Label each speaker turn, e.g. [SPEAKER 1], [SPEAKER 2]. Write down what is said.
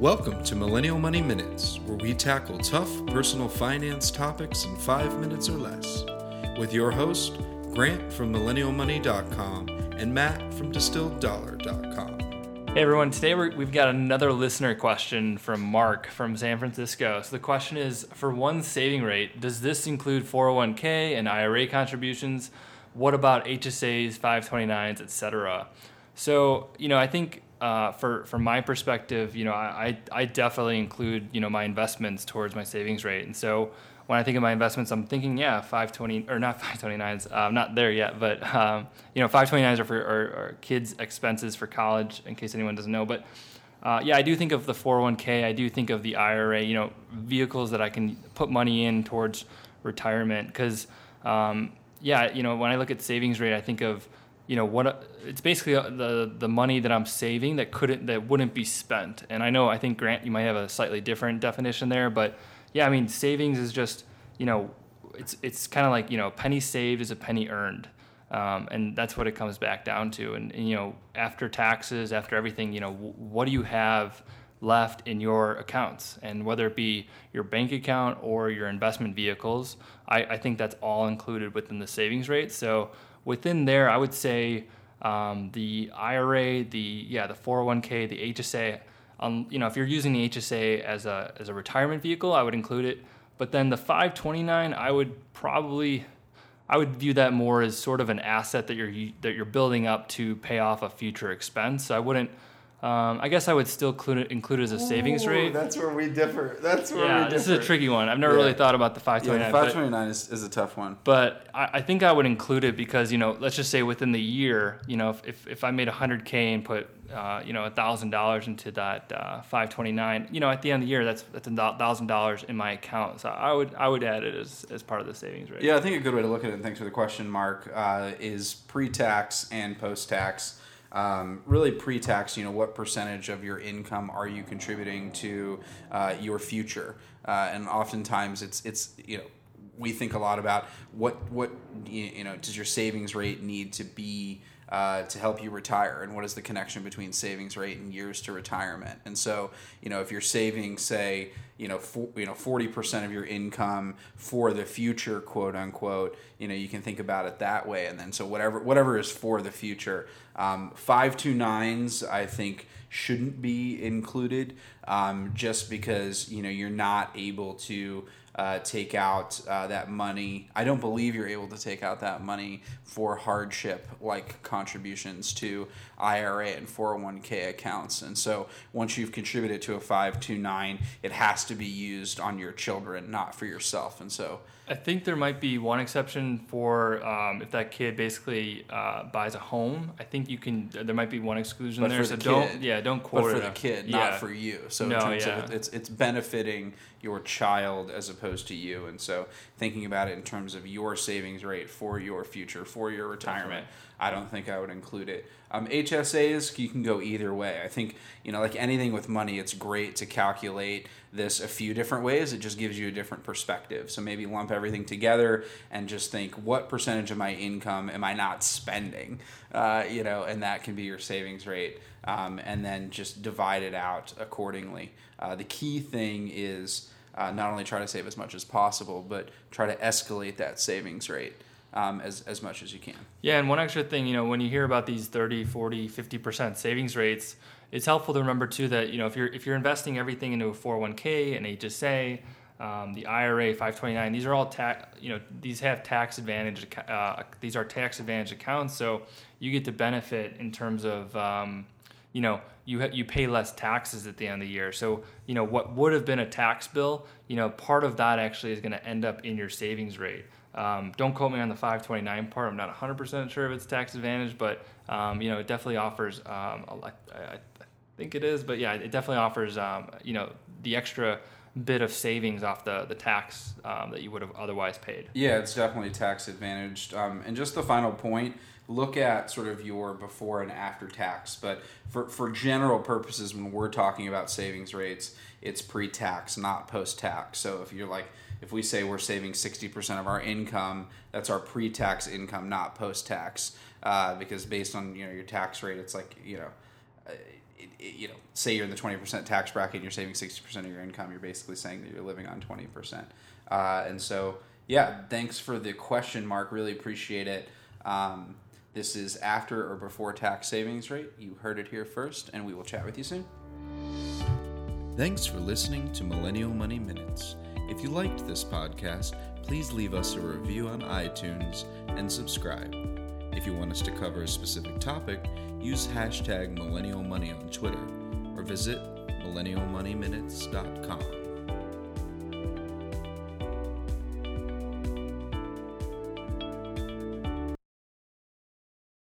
[SPEAKER 1] Welcome to Millennial Money Minutes, where we tackle tough personal finance topics in five minutes or less. With your host, Grant from MillennialMoney.com and Matt from DistilledDollar.com.
[SPEAKER 2] Hey everyone, today we have got another listener question from Mark from San Francisco. So the question is For one saving rate, does this include 401k and IRA contributions? What about HSAs, 529s, etc.? So, you know, I think uh, for from my perspective, you know, I, I definitely include you know my investments towards my savings rate, and so when I think of my investments, I'm thinking, yeah, 520 or not 529s. Uh, I'm not there yet, but um, you know, 529s are for are, are, kids' expenses for college, in case anyone doesn't know. But uh, yeah, I do think of the 401k. I do think of the IRA. You know, vehicles that I can put money in towards retirement. Because um, yeah, you know, when I look at savings rate, I think of you know what it's basically uh, the the money that I'm saving that couldn't that wouldn't be spent. And I know I think Grant you might have a slightly different definition there, but yeah, I mean savings is just you know it's it's kind of like you know penny saved is a penny earned. Um, and that's what it comes back down to. And, and, you know, after taxes, after everything, you know, w- what do you have left in your accounts? And whether it be your bank account or your investment vehicles, I, I think that's all included within the savings rate. So within there, I would say um, the IRA, the yeah, the 401k, the HSA. Um, you know, if you're using the HSA as a as a retirement vehicle, I would include it. But then the 529, I would probably I would view that more as sort of an asset that you're that you're building up to pay off a future expense. So I wouldn't um, I guess I would still include it, include it as a savings
[SPEAKER 3] Ooh,
[SPEAKER 2] rate.
[SPEAKER 3] That's where we differ. That's where
[SPEAKER 2] yeah,
[SPEAKER 3] we differ.
[SPEAKER 2] this is a tricky one. I've never yeah. really thought about the 529.
[SPEAKER 3] Yeah, 529 but, is, is a tough one.
[SPEAKER 2] But I, I, think I would include it because, you know, let's just say within the year, you know, if, if, if I made 100K and put, uh, you know, $1,000 into that uh, 529, you know, at the end of the year, that's that's $1,000 in my account. So I would I would add it as, as part of the savings rate.
[SPEAKER 3] Yeah, I think a good way to look at it, and thanks for the question, Mark, uh, is pre-tax and post-tax um, really pre-tax, you know, what percentage of your income are you contributing to uh, your future? Uh, and oftentimes it's it's you know we think a lot about what what you know does your savings rate need to be uh, to help you retire and what is the connection between savings rate and years to retirement? And so you know if you're saving say you know for, you know 40% of your income for the future quote unquote you know you can think about it that way. And then so whatever whatever is for the future um, 529s i think shouldn't be included um, just because you know you're not able to uh, take out uh, that money. I don't believe you're able to take out that money for hardship like contributions to IRA and 401k accounts. And so once you've contributed to a 529, it has to be used on your children, not for yourself. And so
[SPEAKER 2] I think there might be one exception for um, if that kid basically uh, buys a home. I think you can. There might be one exclusion
[SPEAKER 3] but
[SPEAKER 2] there.
[SPEAKER 3] so
[SPEAKER 2] the
[SPEAKER 3] don't.
[SPEAKER 2] Kid, yeah, don't quote
[SPEAKER 3] but for
[SPEAKER 2] it.
[SPEAKER 3] the kid, yeah. not for you. So
[SPEAKER 2] no,
[SPEAKER 3] in terms
[SPEAKER 2] yeah.
[SPEAKER 3] of it, it's it's benefiting your child as opposed to you. And so thinking about it in terms of your savings rate for your future, for your retirement. I don't think I would include it. Um, HSAs, you can go either way. I think, you know, like anything with money, it's great to calculate this a few different ways. It just gives you a different perspective. So maybe lump everything together and just think, what percentage of my income am I not spending? Uh, you know, and that can be your savings rate. Um, and then just divide it out accordingly. Uh, the key thing is uh, not only try to save as much as possible, but try to escalate that savings rate um, as, as much as you can.
[SPEAKER 2] Yeah, and one extra thing, you know, when you hear about these 30, 40, 50% savings rates, it's helpful to remember too that, you know, if you're if you're investing everything into a 401k, an HSA, um, the IRA, 529, these are all tax, you know, these have tax advantage, uh, these are tax advantage accounts, so you get to benefit in terms of, um, you know, you you pay less taxes at the end of the year. So, you know, what would have been a tax bill, you know, part of that actually is going to end up in your savings rate. Um, don't quote me on the 529 part. I'm not 100% sure if it's tax advantage, but um, you know it definitely offers. Um, think it is, but yeah, it definitely offers. Um, you know the extra bit of savings off the the tax um, that you would have otherwise paid.
[SPEAKER 3] Yeah, it's definitely tax advantaged. Um, and just the final point. Look at sort of your before and after tax, but for, for general purposes, when we're talking about savings rates, it's pre tax, not post tax. So if you're like, if we say we're saving 60% of our income, that's our pre-tax income, not post-tax. Uh, because based on you know your tax rate, it's like you know uh, it, it, you know, say you're in the 20% tax bracket and you're saving 60% of your income, you're basically saying that you're living on 20%. Uh, and so, yeah, thanks for the question, Mark. Really appreciate it. Um, this is after or before tax savings rate. You heard it here first, and we will chat with you soon.
[SPEAKER 1] Thanks for listening to Millennial Money Minutes. If you liked this podcast, please leave us a review on iTunes and subscribe. If you want us to cover a specific topic, use hashtag millennial money on Twitter or visit millennialmoneyminutes.com.